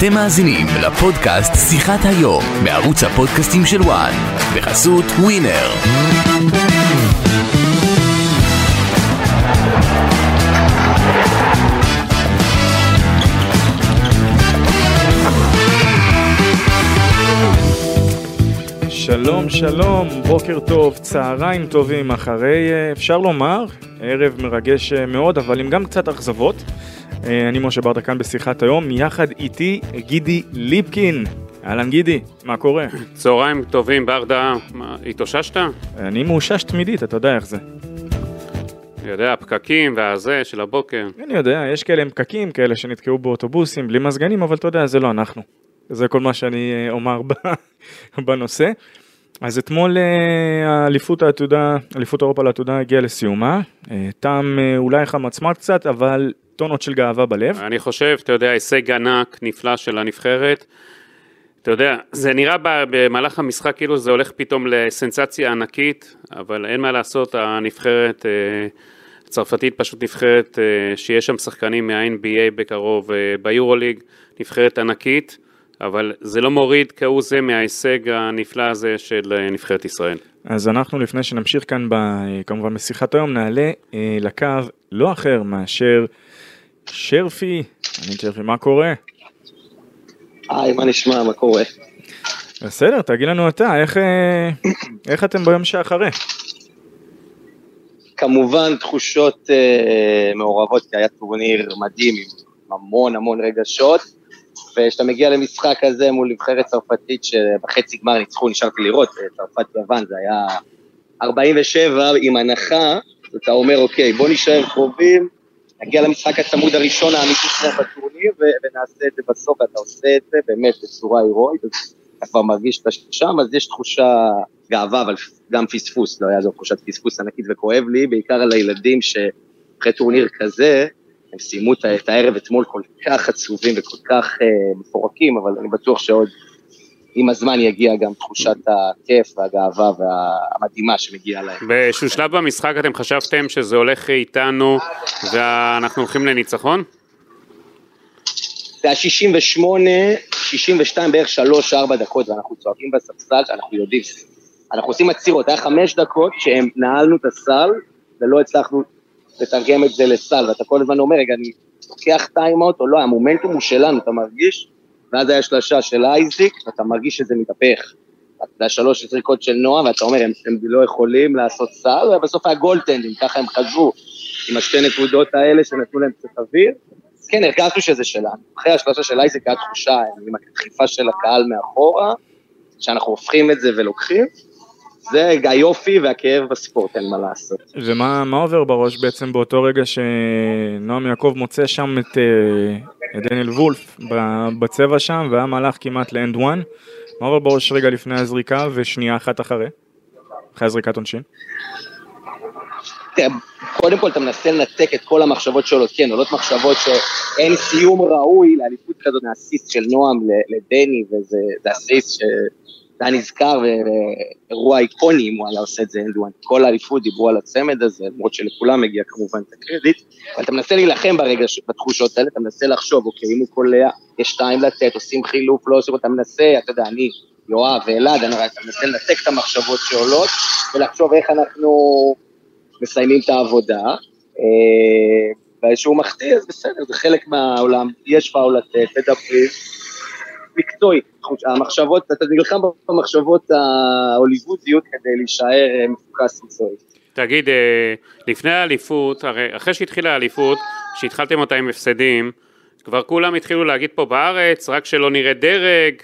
אתם מאזינים לפודקאסט שיחת היום בערוץ הפודקאסטים של וואן בחסות ווינר. שלום שלום, בוקר טוב, צהריים טובים אחרי, אה, אפשר לומר, ערב מרגש אה, מאוד, אבל עם גם קצת אכזבות. אה, אני משה ברדה כאן בשיחת היום, יחד איתי גידי ליפקין. אהלן גידי, מה קורה? צהריים טובים, ברדה, מה, התאוששת? אני מאושש תמידית, אתה יודע איך זה. אני יודע, הפקקים והזה של הבוקר. אני יודע, יש כאלה עם פקקים, כאלה שנתקעו באוטובוסים בלי מזגנים, אבל אתה יודע, זה לא אנחנו. זה כל מה שאני אה, אומר בנושא. אז אתמול אה, האליפות העתודה, אליפות אירופה לעתודה הגיעה לסיומה. אה, אולי חמצמץ קצת, אבל טונות של גאווה בלב. אני חושב, אתה יודע, הישג ענק, נפלא של הנבחרת. אתה יודע, זה נראה במהלך המשחק כאילו זה הולך פתאום לסנסציה ענקית, אבל אין מה לעשות, הנבחרת אה, הצרפתית פשוט נבחרת אה, שיש שם שחקנים מה-NBA בקרוב, אה, ביורוליג, נבחרת ענקית, אבל זה לא מוריד כהוא זה מההישג הנפלא הזה של נבחרת ישראל. אז אנחנו לפני שנמשיך כאן ב, כמובן בשיחת היום נעלה לקו לא אחר מאשר שרפי, אני שרפי, מה קורה? היי, מה נשמע, מה קורה? בסדר, תגיד לנו אתה, איך, אה, איך אתם ביום שאחרי? כמובן תחושות אה, מעורבות, כי היה טורניר מדהים עם המון המון רגשות, וכשאתה מגיע למשחק הזה מול נבחרת צרפתית שבחצי גמר ניצחו, נשארתי לראות, אה, צרפת יוון, זה היה 47 עם הנחה, אתה אומר, אוקיי, בוא נישאר קרובים, נגיע למשחק הצמוד הראשון האמיתי שלך בטורניר, ונעשה את זה בסוף, ואתה עושה את זה באמת בצורה הירואית, אתה כבר מרגיש שאתה שם, אז יש תחושה גאווה, אבל גם פספוס, לא היה זו תחושת פספוס ענקית וכואב לי, בעיקר על הילדים שאחרי טורניר כזה, הם סיימו את הערב אתמול כל כך עצובים וכל כך אה, מפורקים, אבל אני בטוח שעוד עם הזמן יגיע גם תחושת הכיף והגאווה והמדהימה שמגיעה להם. באיזשהו שלב במשחק אתם חשבתם שזה הולך איתנו ואנחנו הולכים לניצחון? זה היה 68, 62 בערך 3-4 דקות, ואנחנו צועקים בספסל שאנחנו יודעים, אנחנו עושים עצירות, היה חמש דקות שהם נעלנו את הסל, ולא הצלחנו לתרגם את זה לסל, ואתה כל הזמן אומר, רגע, אני לוקח טיימאוט או לא, המומנטום הוא שלנו, אתה מרגיש? ואז היה שלושה של אייזיק, ואתה מרגיש שזה מתהפך. זה היה שלוש זריקות של נועה, ואתה אומר, הם, הם לא יכולים לעשות סל, ובסוף היה goaltending, ככה הם חזרו, עם השתי נקודות האלה שנתנו להם קצת אוויר. אז כן, הרגשנו שזה שלנו. אחרי השלושה של אייזיק היה תחושה, עם הדחיפה של הקהל מאחורה, שאנחנו הופכים את זה ולוקחים. זה היופי והכאב בספורט, אין מה לעשות. ומה מה עובר בראש בעצם באותו רגע שנועם יעקב מוצא שם את, אה, את דניאל וולף בצבע שם, והיה מהלך כמעט לאנד וואן? מה עובר בראש רגע לפני הזריקה ושנייה אחת אחרי? אחרי הזריקת עונשין? קודם כל אתה מנסה לנתק את כל המחשבות שעולות, כן, עולות מחשבות שאין סיום ראוי לאליפות כזאת מהסיסט של נועם לדני, וזה זה הסיסט שהיה נזכר, ואירוע איקוני אם הוא היה עושה את זה, אין דואן. כל האליפות דיברו על הצמד הזה, למרות שלכולם מגיע כמובן את הקרדיט, אבל אתה מנסה להילחם ברגע, בתחושות האלה, אתה מנסה לחשוב, אוקיי, אם הוא קולע, יש שתיים לתת, עושים חילוף, לא עושים, אתה מנסה, אתה יודע, אני, יואב ואלעד, אתה מנסה לנתק את המחשבות שעולות, ולחשוב איך אנחנו מסיימים את העבודה, אה, וכשהוא מחטיא אז בסדר, זה חלק מהעולם, יש פאול לתת, מדברים, מקצועי, המחשבות, אתה נלחם במחשבות ההוליוודיות כדי להישאר אה, מפוקס מקצועית. תגיד, אה, לפני האליפות, הרי אחרי שהתחילה האליפות, שהתחלתם אותה עם הפסדים, כבר כולם התחילו להגיד פה בארץ, רק שלא נראה דרג,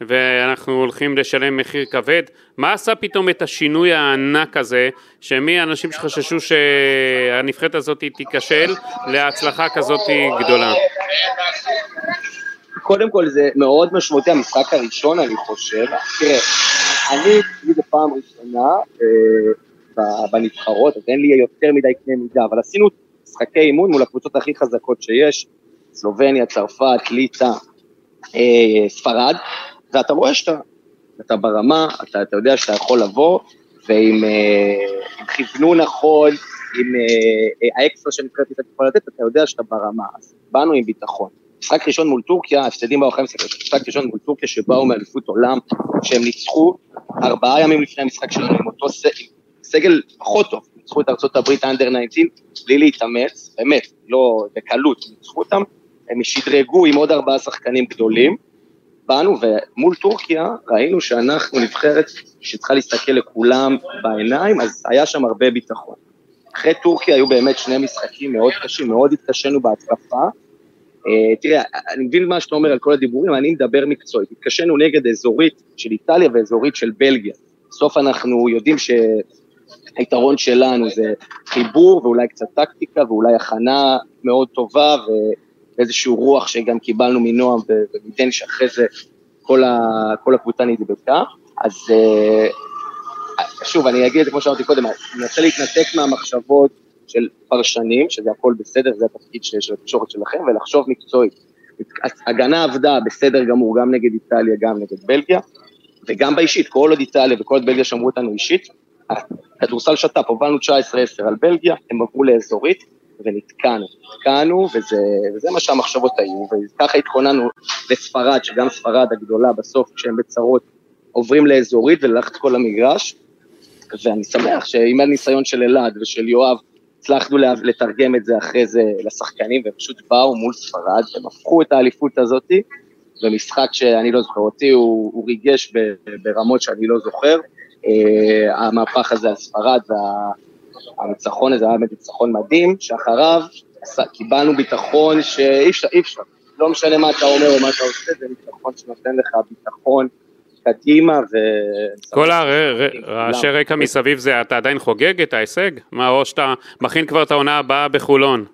ואנחנו הולכים לשלם מחיר כבד. מה עשה פתאום את השינוי הענק הזה, שמי האנשים שחששו שהנבחרת הזאת תיכשל, להצלחה כזאת גדולה? קודם כל זה מאוד משמעותי, המשחק הראשון אני חושב, תראה, אני, לי זה פעם ראשונה אה, בנבחרות, אז אין לי יותר מדי קנה מידה, אבל עשינו משחקי אימון מול הקבוצות הכי חזקות שיש, סלובניה, צרפת, ליטא, אה, ספרד, ואתה רואה שאתה אתה ברמה, אתה, אתה יודע שאתה יכול לבוא, ועם אה, כיוונו נכון, עם האקסטרה שנקראת שאתה יכול לתת, אתה יודע שאתה ברמה. אז באנו עם ביטחון. משחק ראשון מול טורקיה, הפסדים באו אחרי משחק, משחק ראשון מול טורקיה שבאו מאליפות עולם, שהם ניצחו ארבעה ימים לפני המשחק שלנו עם אותו סגל פחות טוב, ניצחו את ארצות הברית אנדר 19 בלי להתאמץ, באמת, לא בקלות, ניצחו אותם, הם שדרגו עם עוד ארבעה שחקנים גדולים, באנו ומול טורקיה ראינו שאנחנו נבחרת שצריכה להסתכל לכולם בעיניים, אז היה שם הרבה ביטחון. אחרי טורקיה היו באמת שני משחקים מאוד קשים, מאוד התקשינו בהתקפה. Uh, תראה, אני מבין מה שאתה אומר על כל הדיבורים, אני מדבר מקצועית. התקשינו נגד אזורית של איטליה ואזורית של בלגיה. בסוף אנחנו יודעים שהיתרון שלנו זה חיבור ואולי קצת טקטיקה ואולי הכנה מאוד טובה ואיזשהו רוח שגם קיבלנו מנועם ומדן שאחרי זה כל, ה, כל הקבוצה נדבקה. אז uh, שוב, אני אגיד את זה כמו שאמרתי קודם, אני מנסה להתנתק מהמחשבות של פרשנים, שזה הכל בסדר, זה התפקיד של התקשורת שלכם, ולחשוב מקצועית. הגנה עבדה בסדר גמור, גם נגד איטליה, גם נגד בלגיה, וגם באישית, כל עוד איטליה וכל עוד בלגיה שמרו אותנו אישית, הכדורסל שת"פ, הובלנו 19-10 על בלגיה, הם עברו לאזורית, ונתקענו. נתקענו, וזה, וזה מה שהמחשבות היו, וככה התכוננו לספרד, שגם ספרד הגדולה בסוף, כשהם בצרות, עוברים לאזורית וללכת כל המגרש, ואני שמח שעם הניסיון של אלעד ושל יואב, הצלחנו לתרגם את זה אחרי זה לשחקנים, והם פשוט באו מול ספרד, והם הפכו את האליפות הזאת, במשחק שאני לא זוכר אותי, הוא, הוא ריגש ברמות שאני לא זוכר. Uh, המהפך הזה על ספרד והניצחון הזה היה באמת ניצחון מדהים, שאחריו קיבלנו ביטחון שאי אפשר, אי אפשר, לא משנה מה אתה אומר או מה אתה עושה, זה ניצחון שנותן לך ביטחון קדימה ו... כל הרעשי רקע מסביב זה, אתה עדיין חוגג את ההישג? מה, או שאתה מכין כבר את העונה הבאה בחולון?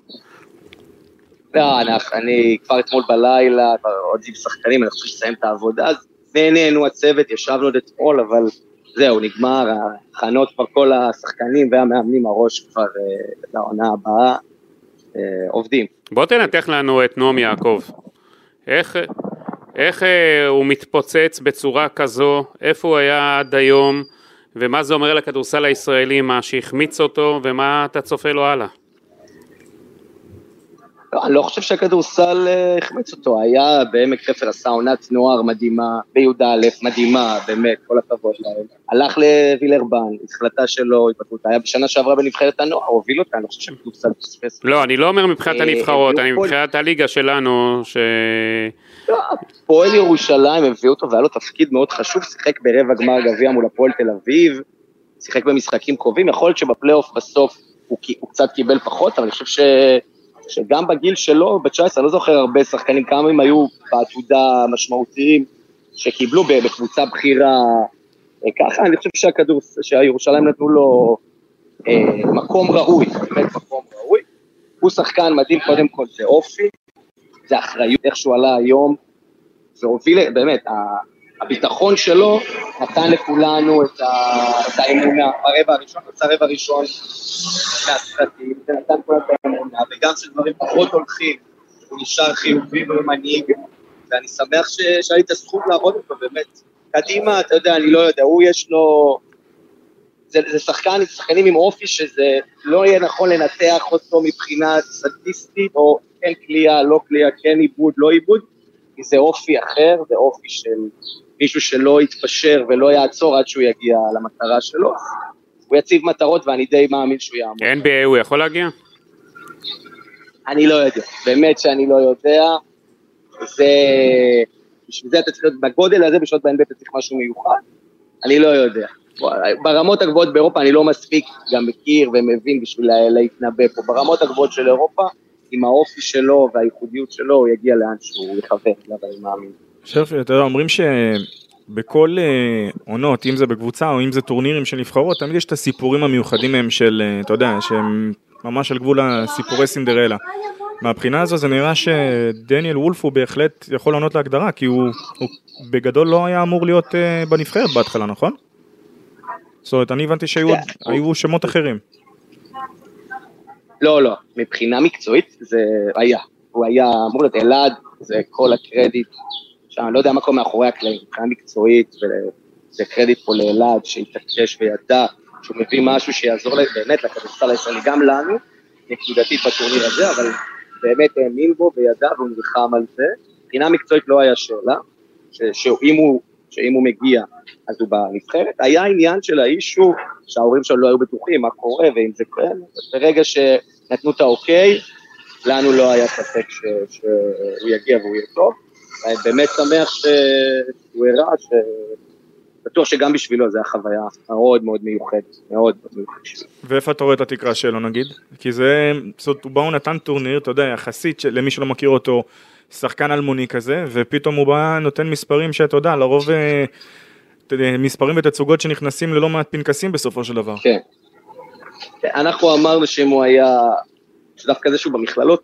לא, אני כבר אתמול בלילה, עוד עם שחקנים, אני חושב שנסיים את העבודה, אז נהנינו הצוות, ישבנו עוד אתמול, אבל זהו, נגמר, ההכנות כבר כל השחקנים והמאמנים, הראש כבר אה, לעונה הבאה, אה, עובדים. בוא תנתח לנו את נעמי יעקב. איך, איך אה, הוא מתפוצץ בצורה כזו, איפה הוא היה עד היום, ומה זה אומר לכדורסל הישראלי, מה שהחמיץ אותו, ומה אתה צופה לו הלאה? לא, אני לא חושב שהכדורסל אה, החמיץ אותו, היה בעמק חפר עשה עונת נוער מדהימה, בי"א מדהימה, באמת, כל הכבוד להם. הלך לווילרבן, החלטה שלו, התפתחות, היה בשנה שעברה בנבחרת הנוער, הוביל אותה, אני חושב שהכדורסל פספס. לא, אני לא אומר מבחינת אה, הנבחרות, אני מבחינת הליגה שלנו, ש... הפועל ירושלים הביאו אותו והיה לו תפקיד מאוד חשוב, שיחק ברבע גמר גביע מול הפועל תל אביב, שיחק במשחקים קרובים, יכול להיות שבפלייאוף בסוף הוא, הוא קצת קיבל פחות, אבל אני חושב ש... שגם בגיל שלו, ב-19, אני לא זוכר הרבה שחקנים, כמה הם היו בעתודה משמעותיים, שקיבלו בקבוצה בכירה, אה, ככה אני חושב שהכדור, שהירושלים נתנו לו אה, מקום ראוי, באמת מקום ראוי. הוא שחקן מדהים, קודם כל זה אופי, זה אחריות, איך שהוא עלה היום, זה הוביל, באמת, הביטחון שלו נתן לכולנו את, ה, את האמונה ברבע הראשון, יצא רבע ראשון מהסרטים, זה נתן כולנו את האמונה, וגם כשדברים פחות הולכים, הוא נשאר חיובי ומנהיג, ואני שמח שהיה לי את הזכות לעבוד איתו, באמת. קדימה, אתה יודע, אני לא יודע, הוא יש לו... זה, זה שחקן, שחקנים עם אופי שזה לא יהיה נכון לנתח אותו מבחינה סטטיסטית, או כן קליעה, לא קליעה, כן עיבוד, לא עיבוד, כי זה אופי אחר, זה אופי של מישהו שלא יתפשר ולא יעצור עד שהוא יגיע למטרה שלו. הוא יציב מטרות ואני די מאמין שהוא יעמוד. NBA הוא יכול להגיע? אני לא יודע, באמת שאני לא יודע. זה... בשביל זה אתה צריך להיות בגודל הזה, בשעות ב-NBA אתה צריך משהו מיוחד. אני לא יודע. ברמות הגבוהות באירופה אני לא מספיק גם מכיר ומבין בשביל להתנבא פה. ברמות הגבוהות של אירופה, עם האופי שלו והייחודיות שלו, הוא יגיע לאן שהוא יכוון, אני מאמין. שרפי, אתה יודע, אומרים שבכל אה, עונות, אם זה בקבוצה או אם זה טורנירים של נבחרות, תמיד יש את הסיפורים המיוחדים מהם של, אה, אתה יודע, שהם ממש על גבול הסיפורי סינדרלה. מהבחינה הזו זה נראה שדניאל וולף הוא בהחלט יכול לענות להגדרה, כי הוא, הוא בגדול לא היה אמור להיות אה, בנבחרת בהתחלה, נכון? זאת אומרת, אני הבנתי שהיו כן. שמות אחרים. לא, לא, מבחינה מקצועית זה היה. הוא היה אמור להיות אלעד, זה כל הקרדיט, עכשיו אני לא יודע מה קורה מאחורי הקלעים, מבחינה מקצועית, וזה קרדיט פה לאלעד שהתעקש וידע שהוא מביא משהו שיעזור באמת לכדורסל הישראלי, גם לנו, נקודתית בטורניר הזה, אבל באמת האמין בו וידע והוא נלחם על זה. מבחינה מקצועית לא היה שאלה, שאם הוא, שאם הוא מגיע אז הוא בנבחרת. היה עניין של האיש הוא שההורים שלו לא היו בטוחים מה קורה ואם זה קורה, ברגע שנתנו את האוקיי, לנו לא היה ספק ש- שהוא יגיע והוא יהיה טוב. אני באמת שמח שהוא הראה, ש... בטוח שגם בשבילו זו הייתה חוויה מאוד מאוד מיוחדת, מאוד מאוד מיוחדת. ואיפה אתה רואה את התקרה שלו נגיד? כי זה, זאת אומרת, הוא נתן טורניר, אתה יודע, יחסית, למי שלא מכיר אותו, שחקן אלמוני כזה, ופתאום הוא בא, נותן מספרים שאתה יודע, לרוב אה, יודע, מספרים ותצוגות שנכנסים ללא מעט פנקסים בסופו של דבר. כן. אנחנו אמרנו שאם הוא היה, שדווקא זה שהוא במכללות,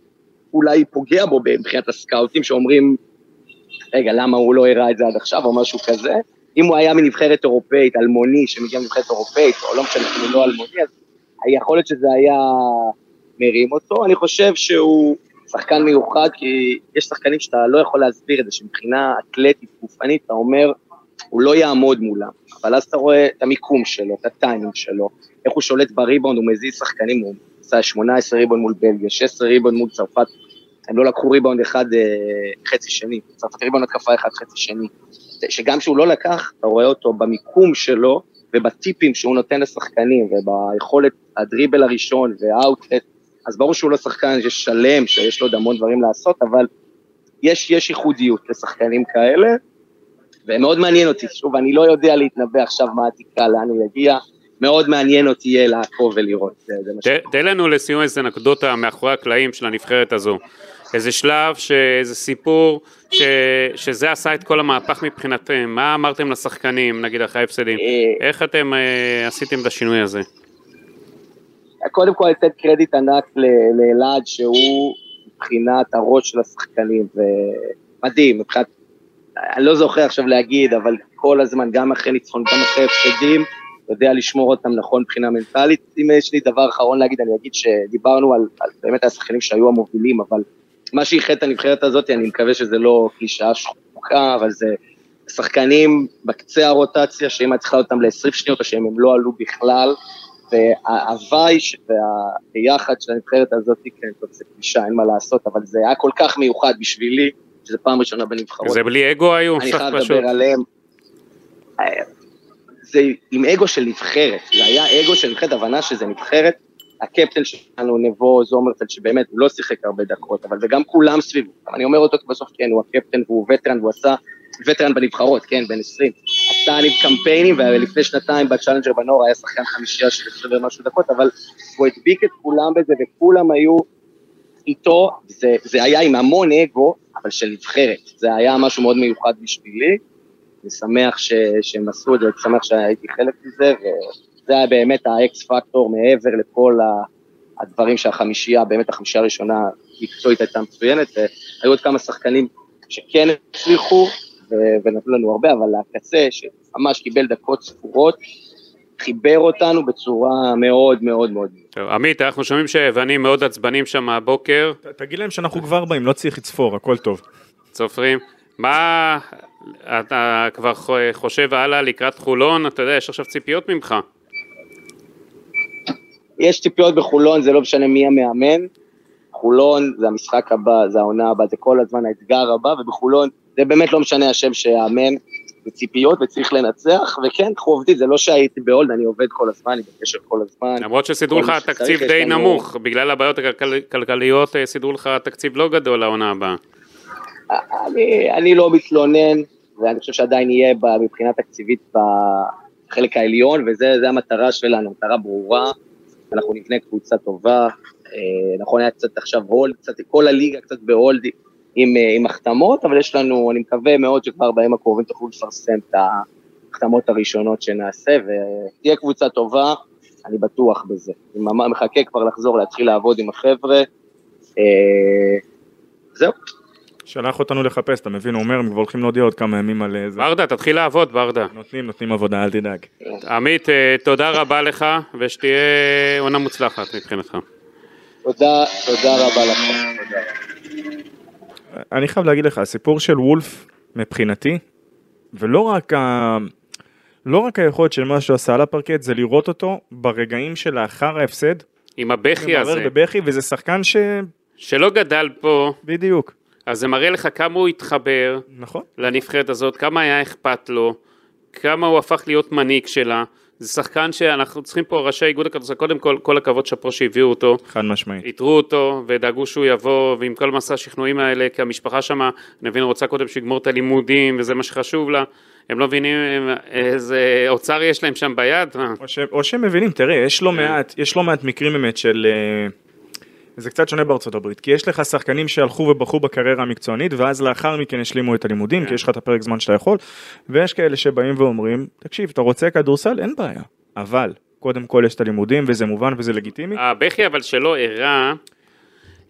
אולי פוגע בו מבחינת הסקאוטים שאומרים, רגע, למה הוא לא הראה את זה עד עכשיו, או משהו כזה. אם הוא היה מנבחרת אירופאית, אלמוני, שמגיע מנבחרת אירופאית, או לא משנה, אפילו לא אלמוני, אז יכול להיות שזה היה מרים אותו. אני חושב שהוא שחקן מיוחד, כי יש שחקנים שאתה לא יכול להסביר את זה, שמבחינה אתלטית, גופנית, אתה אומר, הוא לא יעמוד מולם, אבל אז אתה רואה את המיקום שלו, את הטיימינג שלו, איך הוא שולט בריבאונד, הוא מזיז שחקנים, הוא עשה 18 ריבאונד מול בלגיה, 16 ריבאונד מול צרפת, הם לא לקחו ריבאונד אחד אה, חצי שני, צרפת ריבאונד התקפה אחד חצי שני, שגם שהוא לא לקח, אתה רואה אותו במיקום שלו ובטיפים שהוא נותן לשחקנים וביכולת הדריבל הראשון והאוטלט, אז ברור שהוא לא שחקן שיש שלם, שיש לו עוד המון דברים לעשות, אבל יש, יש ייחודיות לשחקנים כאלה, ומאוד מעניין אותי, שוב, אני לא יודע להתנבא עכשיו מה התקרה, לאן הוא יגיע, מאוד מעניין אותי יהיה לעקוב ולראות. ת- תן לנו לסיום איזה אנקדוטה מאחורי הקלעים של הנבחרת הזו. איזה שלב, איזה סיפור, ש- שזה עשה את כל המהפך מבחינתכם. מה אמרתם לשחקנים, נגיד אחרי ההפסדים? אה, איך אתם אה, עשיתם את השינוי הזה? קודם כל לתת קרדיט ענק לאלעד שהוא מבחינת הראש של השחקנים, ומדהים, מבחינת, אני לא זוכר עכשיו להגיד, אבל כל הזמן, גם אחרי ניצחון, גם אחרי הפסדים, יודע לשמור אותם נכון מבחינה מנטלית. אם יש לי דבר אחרון להגיד, אני אגיד שדיברנו על, על באמת השחקנים שהיו המובילים, אבל מה שאיחד את הנבחרת הזאת, אני מקווה שזה לא קלישאה שחוקה, אבל זה שחקנים בקצה הרוטציה, שאם את צריכה אותם ל-20 שניות, או שהם הם לא עלו בכלל, וההוואי והביחד של הנבחרת הזאת, כן, טוב, זה קלישה, אין מה לעשות, אבל זה היה כל כך מיוחד בשבילי, שזו פעם ראשונה בנבחרות. זה בלי אגו היו? אני חייב. לדבר עליהם. זה עם אגו של נבחרת, זה היה אגו של נבחרת, הבנה שזה נבחרת. הקפטן שלנו, נבו זומרפלד, שבאמת, הוא לא שיחק הרבה דקות, אבל וגם כולם סביבו. אני אומר אותו בסוף, כן, הוא הקפטן והוא וטרן, והוא עשה, וטרן בנבחרות, כן, בן 20. עשה שני קמפיינים, ולפני שנתיים בצ'אלנג'ר בנוער היה שחקן חמישייה של 20 ומשהו דקות, אבל הוא הדביק את כולם בזה, וכולם היו איתו, זה, זה היה עם המון אגו, אבל של נבחרת. זה היה משהו מאוד מיוחד בשבילי. אני שמח ש, שהם עשו את זה, אני שמח שהייתי חלק מזה, וזה היה באמת האקס פקטור מעבר לכל ה, הדברים שהחמישייה, באמת החמישייה הראשונה מקצועית הייתה מצוינת, והיו עוד כמה שחקנים שכן הצליחו, ונתנו לנו הרבה, אבל הקצה, שממש קיבל דקות ספורות, חיבר אותנו בצורה מאוד מאוד מאוד טוב, עמית, אנחנו שומעים שהיוונים מאוד עצבנים שם הבוקר, ת- תגיד להם שאנחנו כבר באים, לא צריך לצפור, הכל טוב. צופרים. מה, אתה כבר חו- חושב הלאה לקראת חולון? אתה יודע, יש עכשיו ציפיות ממך. יש ציפיות בחולון, זה לא משנה מי המאמן. חולון זה המשחק הבא, זה העונה הבאה, זה כל הזמן האתגר הבא, ובחולון זה באמת לא משנה השם שיאמן, זה ציפיות וצריך לנצח, וכן, אנחנו עובדים, זה לא שהייתי בהולד, אני עובד כל הזמן, אני בקשר כל הזמן. למרות שסידרו לך תקציב די לנו- נמוך, בגלל הבעיות הכלכליות אה, סידרו לך תקציב לא גדול לעונה הבאה. אני, אני לא מתלונן, ואני חושב שעדיין יהיה מבחינה תקציבית בחלק העליון, וזה זה המטרה שלנו, מטרה ברורה, אנחנו נבנה קבוצה טובה, אה, נכון היה קצת עכשיו הולד, קצת כל הליגה קצת בהולד עם, אה, עם החתמות, אבל יש לנו, אני מקווה מאוד שכבר בימים הקרובים תוכלו לפרסם את ההחתמות הראשונות שנעשה, ותהיה קבוצה טובה, אני בטוח בזה. אני ממש מחכה כבר לחזור, להתחיל לעבוד עם החבר'ה. אה, זהו. שלח אותנו לחפש, אתה מבין, הוא אומר, הם כבר הולכים להודיע עוד כמה ימים על אה, זה. ברדה, תתחיל לעבוד, ברדה. נותנים, נותנים עבודה, אל תדאג. עמית, אה, תודה רבה לך, ושתהיה עונה מוצלחת מבחינתך. תודה, תודה רבה לכם. תודה. אני חייב להגיד לך, הסיפור של וולף, מבחינתי, ולא רק ה... לא רק היכולת של מה שהוא עשה על הפרקט, זה לראות אותו ברגעים שלאחר ההפסד, עם הבכי הזה. בבכי, וזה שחקן ש... שלא גדל פה, בדיוק, אז זה מראה לך כמה הוא התחבר נכון. לנבחרת הזאת, כמה היה אכפת לו, כמה הוא הפך להיות מנהיג שלה. זה שחקן שאנחנו צריכים פה, ראשי איגוד הכדורסל, קודם כל, כל הכבוד שאפו שהביאו אותו, חד משמעית. איתרו אותו ודאגו שהוא יבוא, ועם כל מסע השכנועים האלה, כי המשפחה שמה, אני מבין, רוצה קודם שיגמור את הלימודים, וזה מה שחשוב לה. הם לא מבינים איזה אוצר יש להם שם ביד. או, ש, או שהם מבינים, תראה, יש לא כן. מעט, יש לא מעט מקרים באמת של... אה, זה קצת שונה בארצות הברית, כי יש לך שחקנים שהלכו ובחרו בקריירה המקצוענית, ואז לאחר מכן השלימו את הלימודים, כן. כי יש לך את הפרק זמן שאתה יכול, ויש כאלה שבאים ואומרים, תקשיב, אתה רוצה כדורסל? אין בעיה, אבל קודם כל יש את הלימודים, וזה מובן וזה לגיטימי. הבכי אבל שלו הראה,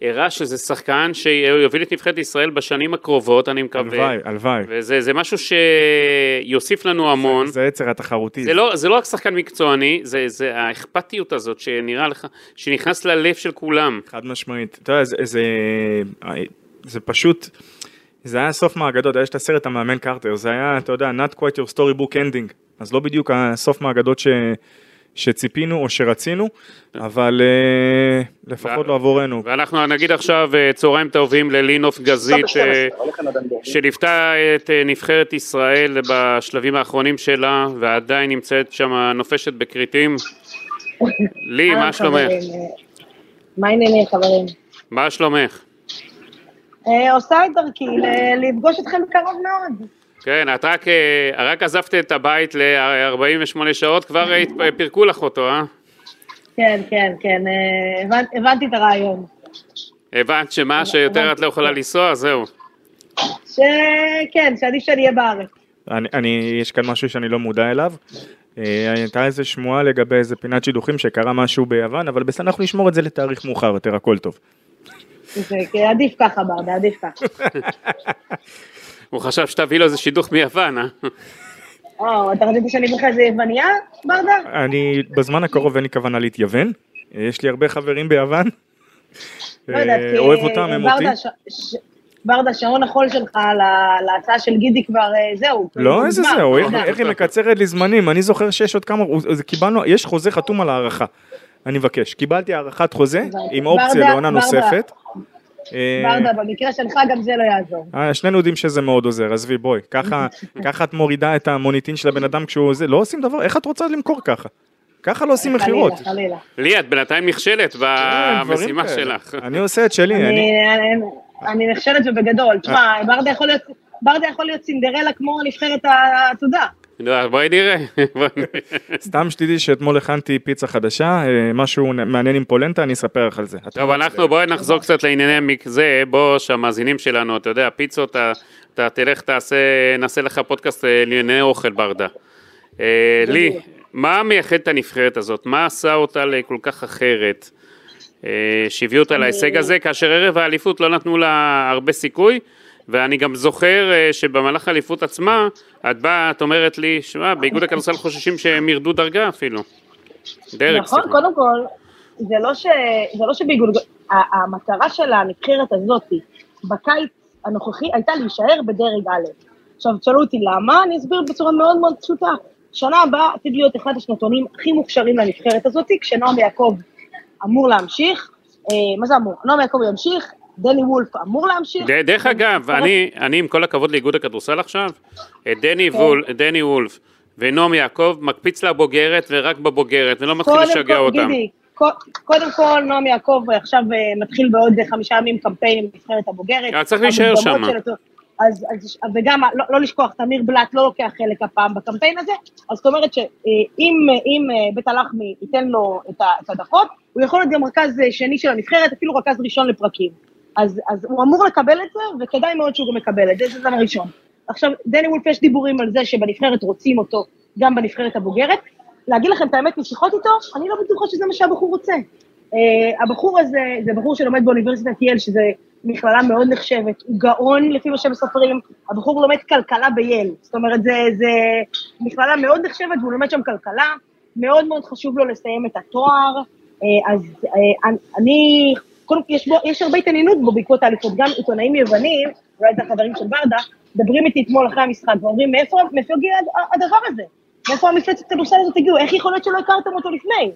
הראה שזה שחקן שיוביל את נבחרת ישראל בשנים הקרובות, אני מקווה. הלוואי, הלוואי. וזה זה משהו שיוסיף לנו המון. זה היצר התחרותי. זה לא, זה לא רק שחקן מקצועני, זה, זה האכפתיות הזאת שנראה לך, שנכנס ללב של כולם. חד משמעית. אתה יודע, זה, זה, זה פשוט, זה היה סוף מהאגדות, יש את הסרט המאמן קרטר, זה היה, אתה יודע, not quite your storybook ending, אז לא בדיוק הסוף מהאגדות ש, שציפינו או שרצינו, אבל אה, לפחות לא עבורנו. ואנחנו נגיד עכשיו אה, צהריים טובים ללינוף גזית, אה, שליוותה את אה, נבחרת ישראל בשלבים האחרונים שלה, ועדיין נמצאת שם נופשת בכריתים. לי, מה שלומך? מה העניינים חברים? מה שלומך? עושה את דרכי לפגוש אתכם בקרוב מאוד. כן, את רק, רק עזבת את הבית ל-48 שעות, כבר פירקו לך אותו, אה? כן, כן, כן, אה, הבנ- הבנתי את הרעיון. הבנת שמה, שיותר את לא יכולה לנסוע, זהו. שכן, שעדיף שאני אהיה בארץ. אני, אני, יש כאן משהו שאני לא מודע אליו. אה, הייתה איזה שמועה לגבי איזה פינת שידוכים שקרה משהו ביוון, אבל בסדר, אנחנו נשמור את זה לתאריך מאוחר יותר, הכל טוב. עדיף ככה, ברדה, עדיף ככה. הוא חשב שתביא לו איזה שידוך מיוון, אה? או, אתה רצית שאני אביא לך איזה יווניה, ברדה? אני, בזמן הקרוב אין לי כוונה להתייוון, יש לי הרבה חברים ביוון. לא יודעת, אה, כי אוהב אותם, הם אותי. ברדה, שעון החול שלך להצעה של גידי כבר, אה, זהו. לא, איזה זהו, אתה איך- היא מקצרת לי זמנים, אני זוכר שיש עוד כמה, קיבלנו, יש חוזה חתום על הארכה, אני מבקש, קיבלתי הארכת חוזה עם אופציה לעונה ברדה. נוספת. אה, ברדה, במקרה שלך גם זה לא יעזור. אה, שנינו יודעים שזה מאוד עוזר, עזבי בואי, ככה ככה את מורידה את המוניטין של הבן אדם כשהוא זה, לא עושים דבר, איך את רוצה למכור ככה? ככה לא עושים מכירות. חלילה, חלילה. לי, את בינתיים נכשלת דברים במשימה. שלך. אני עושה את שלי, אני... נכשלת ובגדול. תשמע, ברדה יכול להיות... ברדה יכול להיות סינדרלה כמו נבחרת העתודה. בואי נראה. סתם שתדעי שאתמול הכנתי פיצה חדשה, אה, משהו מעניין עם פולנטה, אני אספר לך על זה. טוב, אנחנו בואי נחזור קצת לענייני המק- זה, בוא, שהמאזינים שלנו, אתה יודע, פיצות, אתה- תלך, תעשה, נעשה לך פודקאסט אה, לענייני אוכל ברדה. אה, לי, מה מייחד את הנבחרת הזאת? מה עשה אותה לכל כך אחרת? שהביאו אותה להישג הזה, כאשר ערב האליפות לא נתנו לה הרבה סיכוי, ואני גם זוכר אה, שבמהלך האליפות עצמה, את באה, את אומרת לי, שמע, באיגוד הכדורסל חוששים שהם ירדו דרגה אפילו. דרג, נכון, סליחה. קודם כל, זה לא, ש... זה לא שבאיגוד... המטרה של הנבחרת הזאת בקיץ הנוכחי הייתה להישאר בדרג א'. עכשיו, תשאלו אותי למה, אני אסביר בצורה מאוד מאוד פשוטה. שנה הבאה עתיד להיות אחד השנתונים הכי מוכשרים לנבחרת הזאת, כשנועם יעקב אמור להמשיך. אה, מה זה אמור? נועם יעקב ימשיך, דני וולף אמור להמשיך. ד- דרך אגב, אני, אני עם כל הכבוד לאיגוד הכדורסל עכשיו, את דני, כן. וול, דני וולף ונועם יעקב מקפיץ לבוגרת ורק בבוגרת, ולא מתחיל לשגע כל, אותם. גידי, קו- קודם כל, נועם יעקב עכשיו אה, מתחיל בעוד אה, חמישה ימים קמפיין עם נבחרת הבוגרת. אה, צריך להישאר אותו- אז, אז, וגם, לא, לא לשכוח, תמיר בלאט לא לוקח חלק הפעם בקמפיין הזה, אז זאת אומרת שאם אם, אה, בית הלחמי ייתן לו את, הדקות, הוא יכול להיות גם רכז אה, שני של הנבחרת, אפילו רכז ראשון לפרקים. אז, אז הוא אמור לקבל את זה, וכדאי מאוד שהוא גם מקבל את זה, זה דבר ראשון. עכשיו, דני וולף יש דיבורים על זה שבנבחרת רוצים אותו, גם בנבחרת הבוגרת. להגיד לכם את האמת, משיחות איתו, אני לא בטוחה שזה מה שהבחור רוצה. Uh, הבחור הזה, זה בחור שלומד באוניברסיטת יל, שזה מכללה מאוד נחשבת, הוא גאון לפי מה שמספרים, הבחור לומד כלכלה בייל, זאת אומרת, זה, זה מכללה מאוד נחשבת והוא לומד שם כלכלה, מאוד מאוד חשוב לו לסיים את התואר, uh, אז uh, אני, קודם כל, יש, בו, יש הרבה התעניינות בו בעקבות האליפות, גם עיתונאים יוונים, אולי זה החברים של ברדה, מדברים איתי אתמול אחרי המשחק ואומרים, מאיפה, מאיפה הגיע הד- הדבר הזה? מאיפה המפלצת כדורסל הזאת הגיעו? איך יכול להיות שלא הכרתם אותו לפני?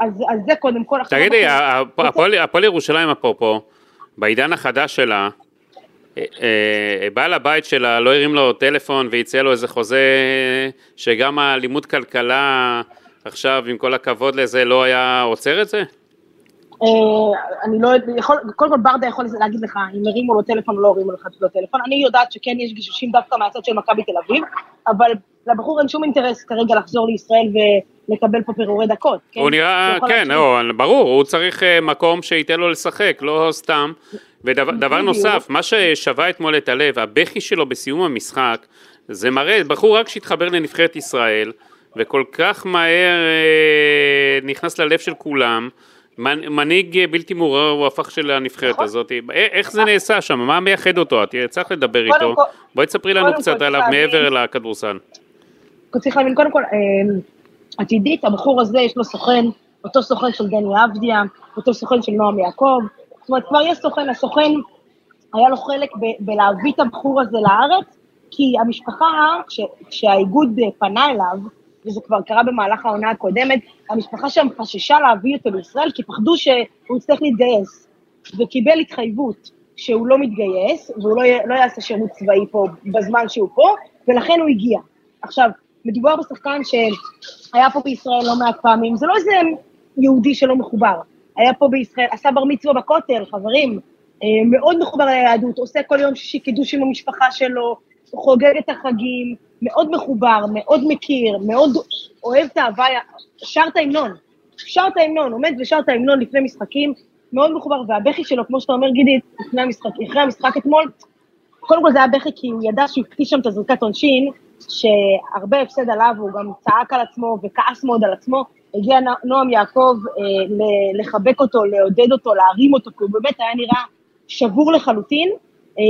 אז, אז זה קודם כל. תגידי, הפועל הפועל ירושלים אפרופו, בעידן החדש שלה, אה, אה, בעל הבית שלה לא הרים לו טלפון והציע לו איזה חוזה שגם הלימוד כלכלה עכשיו, עם כל הכבוד לזה, לא היה עוצר את זה? אה, אני לא יודעת, קודם כל ברדה יכול להגיד לך אם הרימו לו טלפון או לא הרימו לך לו טלפון, אני יודעת שכן יש גישושים דווקא מהצד של מכבי תל אביב, אבל לבחור אין שום אינטרס כרגע לחזור לישראל ולקבל פה פירורי דקות. כן? הוא נראה, כן, להמשיך. לא, ברור, הוא צריך אה, מקום שייתן לו לשחק, לא סתם. ודבר. נוסף, מה ששבה אתמול את הלב, הבכי שלו בסיום המשחק, זה מראה, בחור רק שהתחבר לנבחרת ישראל, וכל כך מהר אה, נכנס ללב של כולם, מנהיג בלתי מעורר הוא הפך של הנבחרת נכון. הזאת. אה, איך זה נעשה שם? מה מייחד אותו? את צריך לדבר איתו. כל- בואי תספרי לנו קצת עליו מעבר לכדורסל. צריך להבין, קודם כל, אה, עתידית, הבחור הזה יש לו סוכן, אותו סוכן של דני אבדיה, אותו סוכן של נועם יעקב, זאת אומרת, כבר יש סוכן, הסוכן, היה לו חלק בלהביא את הבחור הזה לארץ, כי המשפחה, כש, כשהאיגוד פנה אליו, וזה כבר קרה במהלך העונה הקודמת, המשפחה שם חששה להביא אותו לישראל, כי פחדו שהוא יצטרך להתגייס, וקיבל התחייבות שהוא לא מתגייס, והוא לא, לא יעשה שירות צבאי פה בזמן שהוא פה, ולכן הוא הגיע. עכשיו, מדובר בשחקן שהיה פה בישראל לא מעט פעמים, זה לא איזה יהודי שלא מחובר. היה פה בישראל, עשה בר מצווה בכותל, חברים, אה, מאוד מחובר ליהדות, עושה כל יום שישי קידוש עם המשפחה שלו, חוגג את החגים, מאוד מחובר, מאוד מכיר, מאוד אוהב את ההוואי, שר את ההמנון, שר את ההמנון, עומד ושר את ההמנון לפני משחקים, מאוד מחובר, והבכי שלו, כמו שאתה אומר, גידי, לפני המשחק, אחרי המשחק אתמול, קודם כל זה היה בכי כי הוא ידע שהוא הקטיא שם את הזריקת עונשין, שהרבה הפסד עליו, הוא גם צעק על עצמו וכעס מאוד על עצמו. הגיע נו- נועם יעקב אה, לחבק אותו, לעודד אותו, להרים אותו, כי הוא באמת היה נראה שבור לחלוטין. אה,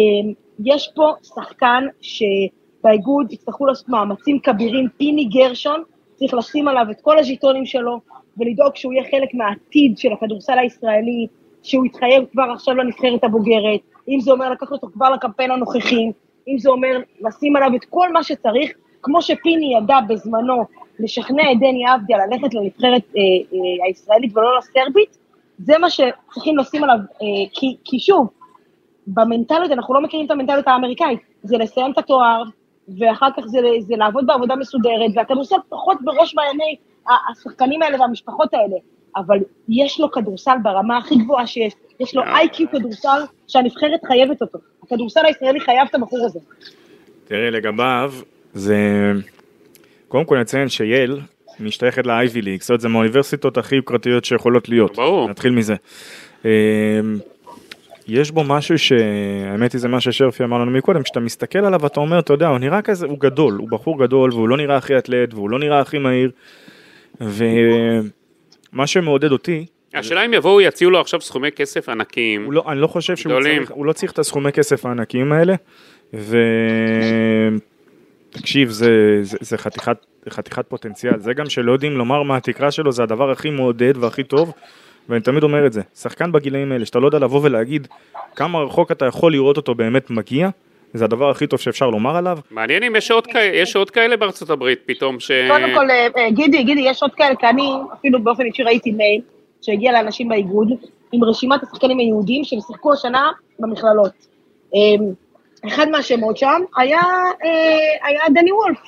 יש פה שחקן שבאיגוד יצטרכו לעשות מאמצים כבירים, פיני גרשון, צריך לשים עליו את כל הז'יטונים שלו, ולדאוג שהוא יהיה חלק מהעתיד של הכדורסל הישראלי, שהוא יתחייב כבר עכשיו לנבחרת הבוגרת, אם זה אומר לקחת אותו כבר לקמפיין הנוכחי, אם זה אומר לשים עליו את כל מה שצריך, כמו שפיני ידע בזמנו לשכנע את דני אבדיה ללכת לנבחרת אה, אה, הישראלית ולא לסרבית, זה מה שצריכים לשים עליו, אה, כי, כי שוב, במנטליות, אנחנו לא מכירים את המנטליות האמריקאית, זה לסיים את התואר, ואחר כך זה, זה לעבוד בעבודה מסודרת, והכדורסל פחות בראש מעייני ה- השחקנים האלה והמשפחות האלה, אבל יש לו כדורסל ברמה הכי גבוהה שיש, יש לו איי-קיו כדורסל שהנבחרת חייבת אותו. הכדורסל הישראלי חייב את הבחור הזה. תראי, לגביו, זה... קודם כל נציין שייל משתייכת ל-Ivy League, זאת אומרת, זה מהאוניברסיטות הכי יוקרתיות שיכולות להיות. ברור. נתחיל מזה. יש בו משהו שהאמת היא זה מה ששרפי אמר לנו מקודם, כשאתה מסתכל עליו אתה אומר, אתה יודע, הוא נראה כזה, הוא גדול, הוא בחור גדול והוא לא נראה הכי אתלט והוא לא נראה הכי מהיר. ומה שמעודד אותי, השאלה אם יבואו יציעו לו עכשיו סכומי כסף ענקיים. הוא לא, אני לא חושב שהוא גדולים. צריך, הוא לא צריך את הסכומי כסף הענקיים האלה, ותקשיב, זה, זה, זה חתיכת, חתיכת פוטנציאל, זה גם שלא יודעים לומר מה התקרה שלו, זה הדבר הכי מעודד והכי טוב, ואני תמיד אומר את זה, שחקן בגילאים האלה, שאתה לא יודע לבוא ולהגיד כמה רחוק אתה יכול לראות אותו באמת מגיע, זה הדבר הכי טוב שאפשר לומר עליו, מעניין אם יש עוד כאלה, יש עוד כאלה בארצות הברית פתאום ש... קודם כל, אה, אה, גידי, גידי, יש עוד כאלה, כי אני אפילו באופן אישי ראיתי מייל שהגיע לאנשים באיגוד עם רשימת השחקנים היהודים שהם שיחקו השנה במכללות. אה, אחד מהשמות שם היה, אה, היה דני וולף,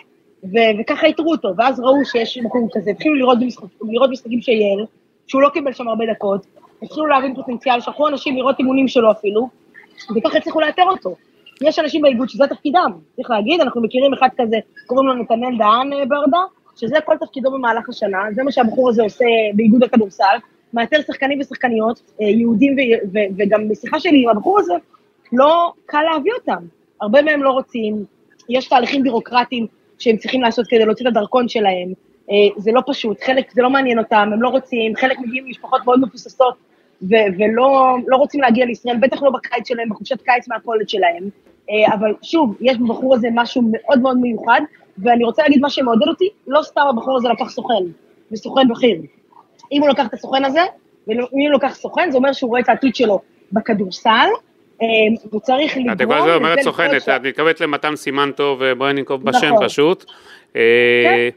ו- וככה איתרו אותו, ואז ראו שיש בחור כזה, התחילו לראות, במשחק, לראות משחקים של יעל, שהוא לא קיבל שם הרבה דקות, התחילו להבין פוטנציאל, שלחו אנשים לראות אימונים שלו אפילו, וככה הצליחו לאתר אותו. יש אנשים באיגוד שזה תפקידם, צריך להגיד, אנחנו מכירים אחד כזה, קוראים לו נתנאל דהן אה, ברדה, שזה כל תפקידו במהלך השנה, זה מה שהבחור הזה עושה באיגוד הכדורסל, מאתר שחקנים ושחקניות, אה, יהודים ו- ו- וגם בשיחה שלי עם הבחור הזה, לא קל להביא אותם. הרבה מהם לא רוצים, יש תהליכים בירוקרטיים שהם צריכים לעשות כדי להוציא את הדרכון שלהם, זה לא פשוט, חלק זה לא מעניין אותם, הם לא רוצים, חלק מגיעים ממשפחות מאוד מבוססות ו- ולא לא רוצים להגיע לישראל, בטח לא בקיץ שלהם, בחופשת קיץ מהקולג' שלהם. אה, אבל שוב, יש בבחור הזה משהו מאוד מאוד מיוחד, ואני רוצה להגיד מה שמעודד אותי, לא סתם הבחור הזה לקח סוכן, וסוכן בכיר. אם הוא לקח את הסוכן הזה, ואם הוא לקח סוכן, זה אומר שהוא רואה את העתיד שלו בכדורסל, אה, הוא צריך לגרום... את כל הזמן אומרת סוכנת, את מתכוונת למתן סימן טוב, בואי ננקוב בשם נכון. פשוט. אה,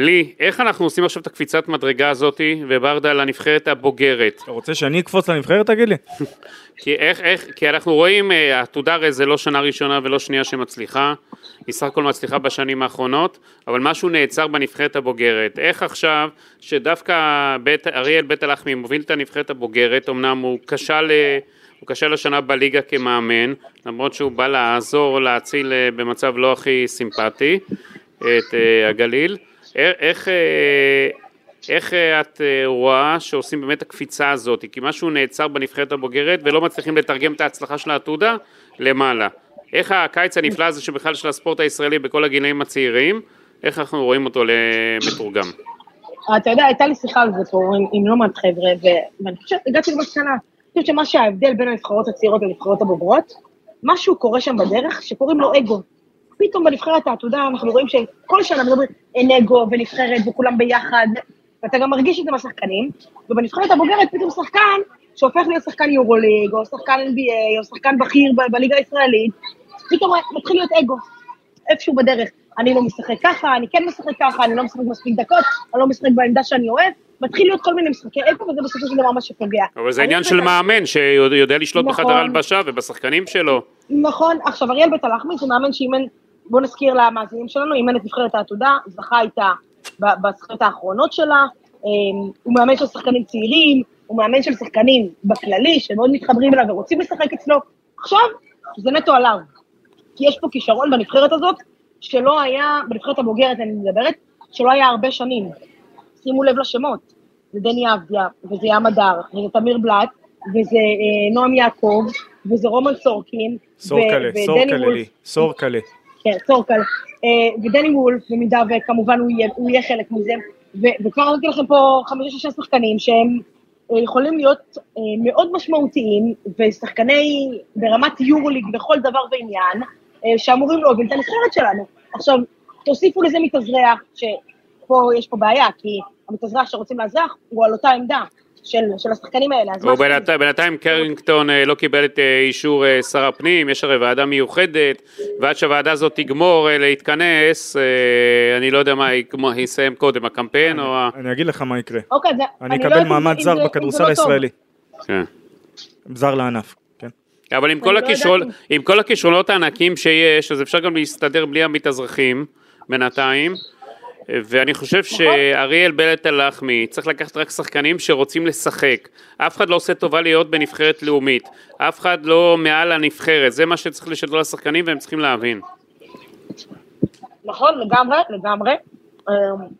לי, איך אנחנו עושים עכשיו את הקפיצת מדרגה הזאתי, וברדה לנבחרת הבוגרת? אתה רוצה שאני אקפוץ לנבחרת תגיד לי? כי איך, איך, כי אנחנו רואים, אה, העתודה הרי זה לא שנה ראשונה ולא שנייה שמצליחה, היא סך הכל מצליחה בשנים האחרונות, אבל משהו נעצר בנבחרת הבוגרת. איך עכשיו, שדווקא בית, אריאל בית הלחמי מוביל את הנבחרת הבוגרת, אמנם הוא כשל, אה, הוא כשל השנה בליגה כמאמן, למרות שהוא בא לעזור, להציל אה, במצב לא הכי סימפטי את הגליל. איך, איך, אה, איך אה, את אה, רואה שעושים באמת הקפיצה הזאת? כי משהו נעצר בנבחרת הבוגרת ולא מצליחים לתרגם את ההצלחה של העתודה למעלה. איך הקיץ הנפלא הזה שבכלל של הספורט הישראלי בכל הגילאים הצעירים, איך אנחנו רואים אותו מתורגם? אתה יודע, הייתה לי שיחה על זה פה עם, עם לא מעט חבר'ה, ואני חושבת, הגעתי למסקנה, אני חושבת שמה שההבדל בין הנבחרות הצעירות לנבחרות הבוגרות, משהו קורה שם בדרך שקוראים לו אגו. פתאום בנבחרת העתודה אנחנו רואים שכל שנה מדברים אגו ונבחרת וכולם ביחד, ואתה גם מרגיש את זה מהשחקנים, ובנבחרת הבוגרת פתאום שחקן שהופך להיות שחקן יורוליג, או שחקן NBA, או שחקן בכיר ב- בליגה הישראלית, פתאום מתחיל להיות אגו, איפשהו בדרך. אני לא משחק ככה, אני כן משחק ככה, אני לא משחק מספיק דקות, אני לא משחק בעמדה שאני אוהב, מתחיל להיות כל מיני משחקי אגו, וזה בסופו של דבר מה שפוגע. אבל זה עניין חושבת- של מאמן שיודע לשלוט נכון. בחדר ההלבשה ובשחקנים שלו. נכון, עכשיו אריאל בית הלחמי זה מאמן שאימן, בוא נזכיר למאזינים שלנו, אימן את נבחרת העתודה, זכה איתה בזכויות האחרונות שלה, אמ, הוא מאמן של שחקנים צעירים, הוא מאמן של שחקנים בכללי, שמאוד מתחברים אליו ורוצים לשחק אצלו. עכשיו, זה נטו עליו. כי יש פה כישרון בנבחרת הזאת, שלא היה, בנבחרת הבוגרת אני מדברת, שלא היה הרבה שנים. שימו לב לשמות, זה דני אבדיה, וזה ים הדר, וזה תמיר בלאט, וזה אה, נועם יעקב, וזה רומן סורקין, סורקלה, סורקלה וולף. לי, סורקלה. כן, סורקל, אה, ודני וולף, במידה וכמובן הוא יהיה, הוא יהיה חלק מזה, ו- וכבר אמרתי לכם פה חמישה-שישה שחקנים שהם אה, יכולים להיות אה, מאוד משמעותיים, ושחקני ברמת יורוליג בכל דבר ועניין, שאמורים להוביל את הנבחרת שלנו. עכשיו, תוסיפו לזה מתאזרח, שפה יש פה בעיה, כי המתאזרח שרוצים לאזרח הוא על אותה עמדה של, של השחקנים האלה. ובינתיים בינתיים קרינגטון אה, לא קיבל את אה, אישור אה, שר הפנים, יש הרי ועדה מיוחדת, ועד שהוועדה הזאת תגמור להתכנס, אני לא יודע מה יסיים קודם, הקמפיין או ה... אני אגיד לך מה יקרה. אוקיי, זה, אני לא אקבל מעמד זר בכדורסל לא. הישראלי. כן. זר לענף, כן? אבל עם כל, לא הכישרון, עם כל הכישרונות הענקים שיש, אז אפשר גם להסתדר בלי המתאזרחים בינתיים. ואני חושב שאריאל בלט הלחמי צריך לקחת רק שחקנים שרוצים לשחק. אף אחד לא עושה טובה להיות בנבחרת לאומית. אף אחד לא מעל הנבחרת. זה מה שצריך לשדר לשחקנים והם צריכים להבין. נכון, לגמרי, לגמרי.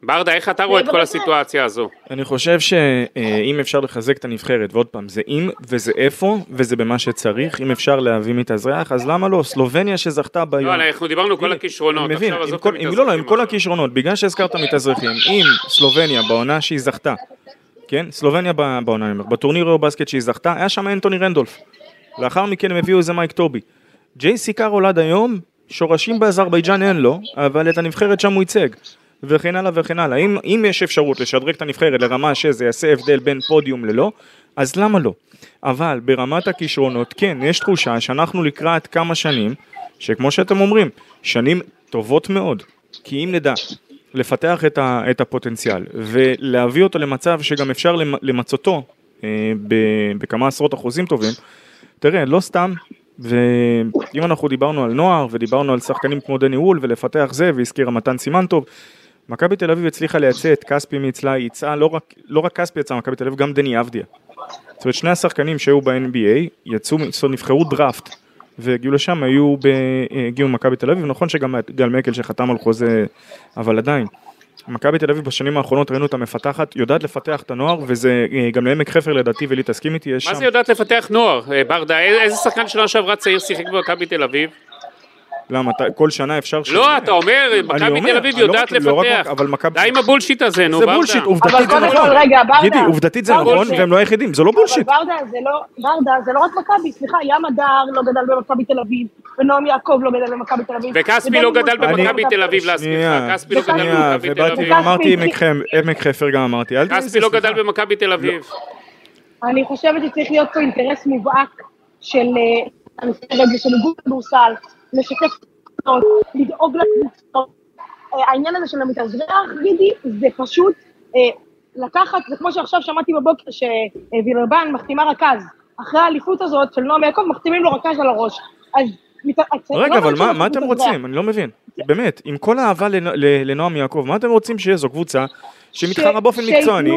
ברדה, איך אתה רואה את כל הסיטואציה הזו? אני חושב שאם אפשר לחזק את הנבחרת, ועוד פעם, זה אם וזה איפה, וזה במה שצריך, אם אפשר להביא מתאזרח, אז למה לא? סלובניה שזכתה ביום. לא, אנחנו דיברנו כל הכישרונות. עכשיו עזוב את כל, עם, לא, לא, עם המתאזרחים כל. הכישרונות, בגלל שהזכרת מתאזרחים, אם סלובניה בעונה שהיא זכתה, כן, סלובניה בעונה, אני אומר, בטורניר אירו בסקט שהיא זכתה, היה שם אנטוני רנדולף. לאחר מכן הם הביאו איזה מייק טובי. ג'ייסי קארול עד היום, שורשים באזרבייג'אן אין לו, אבל את הנבחרת שם הוא ייצג. וכן הלאה וכן הלאה. אם, אם יש אפשרות לשדרג את הנבחרת לרמה שזה יעשה הבדל בין פודיום ללא, אז למה לא? אבל ברמת הכישרונות, כן, יש תחושה שאנחנו לקראת כמה שנים, שכמו שאתם אומרים, שנים טובות מאוד. כי אם נדע לפתח את, ה, את הפוטנציאל ולהביא אותו למצב שגם אפשר למ- למצותו אה, ב- בכמה עשרות אחוזים טובים, תראה, לא סתם, ואם אנחנו דיברנו על נוער ודיברנו על שחקנים כמו דני וול ולפתח זה, והזכירה מתן סימן טוב, מכבי תל אביב הצליחה לייצא את כספי מאצלה, היא ייצאה לא רק, לא רק כספי יצאה מכבי תל אביב, גם דני אבדיה. זאת אומרת, שני השחקנים שהיו ב-NBA, יצאו, זאת אומרת, נבחרו דראפט, והגיעו לשם, היו ב... הגיעו ממכבי תל אביב, נכון שגם גל מקל שחתם על חוזה, אבל עדיין. מכבי תל אביב בשנים האחרונות ראינו אותה מפתחת, יודעת לפתח את הנוער, וזה אה, גם לעמק חפר לדעתי, ולי תסכים איתי, יש מה שם... זה יודעת לפתח נוער? אה, ברדה, איזה איזה שחקן שנה שעברה צעיר שיחק במכבי תל אביב? למה, אתה- כל שנה אפשר... ש- לא, אתה אומר, מכבי אומר, תל אביב אני לא יודעת רק- לא רק- לפתח. אבל מכבי- די עם הבולשיט הזה, נו, זה ברדה. בולשיט, אבל עובדתית זה קודם נכון. כל, רגע, ברדה. גידי, עובדתית זה נכון, זה- והם לא היחידים, זה לא בולשיט. אבל ברדה זה לא, ברדה זה לא רק מכבי, סליחה, ים הדר לא גדל במכבי תל אביב, ונועם יעקב לא גדל במכבי תל אביב. וכספי לא גדל במכבי תל אביב, להזכירך. שנייה, כספי לא גדל שנייה, במכבי תל אביב. ואמרתי כספי- עמק חפר גם אמרתי, כספי לא. גדל במכבי תל אביב. אני חושבת שצריך להיות פה אינטרס מובהק של אה, הנבחרת ושל איגוד כדורסל, לשתף קבוצות, לדאוג לקבוצות. אה, העניין הזה של המתאזרח, גידי, זה פשוט אה, לקחת, זה כמו שעכשיו שמעתי בבוקר שווילרבן מחתימה רכז. אחרי האליפות הזאת של נועם יעקב, מחתימים לו רכז על הראש. אז... רגע, לא אבל מעניין מה- מה אתם. רוצים? אני לא מבין. באמת, עם כל האהבה לנועם יעקב, מה אתם רוצים שיהיה? זו קבוצה שמתחרה באופן מקצועני, לו-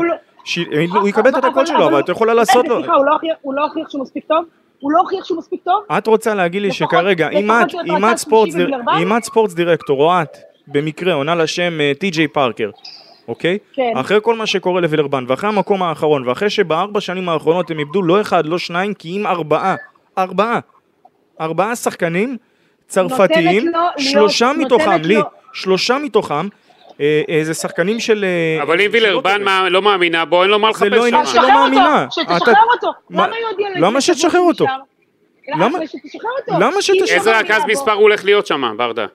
הוא יקבל את הדקות שלו, אבל את יכולה לעשות לו... רגע, סליחה, הוא לא הוכיח- הוא לא הוכיח שהוא מספיק טוב? הוא לא הוכיח שהוא מספיק טוב? את רוצה להגיד לי שכרגע, אם את, להיות אם רכז את ספורט שלישי דיר- בווילרבן? אם את ספורט דירקטור, או את במקרה עונה לשם אה, טי.ג'יי פארקר, אוקיי? כן. אחרי כל מה שקורה לווילרבן, ואחרי המקום האחרון, ואחרי שבארבע שנים האחרונות הם איבדו לא אחד, לא שניים, כי אם ארבעה, ארבעה, ארבעה שחקנים צרפתיים, שלושה מתוכם, לי, לו- שלושה מתוכם, זה שחקנים של... אה, אבל אם וילרבן. מה- לא מאמינה בו, אין לו מה זה לחפש לא עניין שם. שלא מאמינה. אותו, שתשחרר אותו. מה- למה הודיעה לו למה שתשחרר אותו? למה- שתשחרר אותו? למה שתשחרר? היא איזה לא רכז מספר הוא הולך להיות שם, ברדה?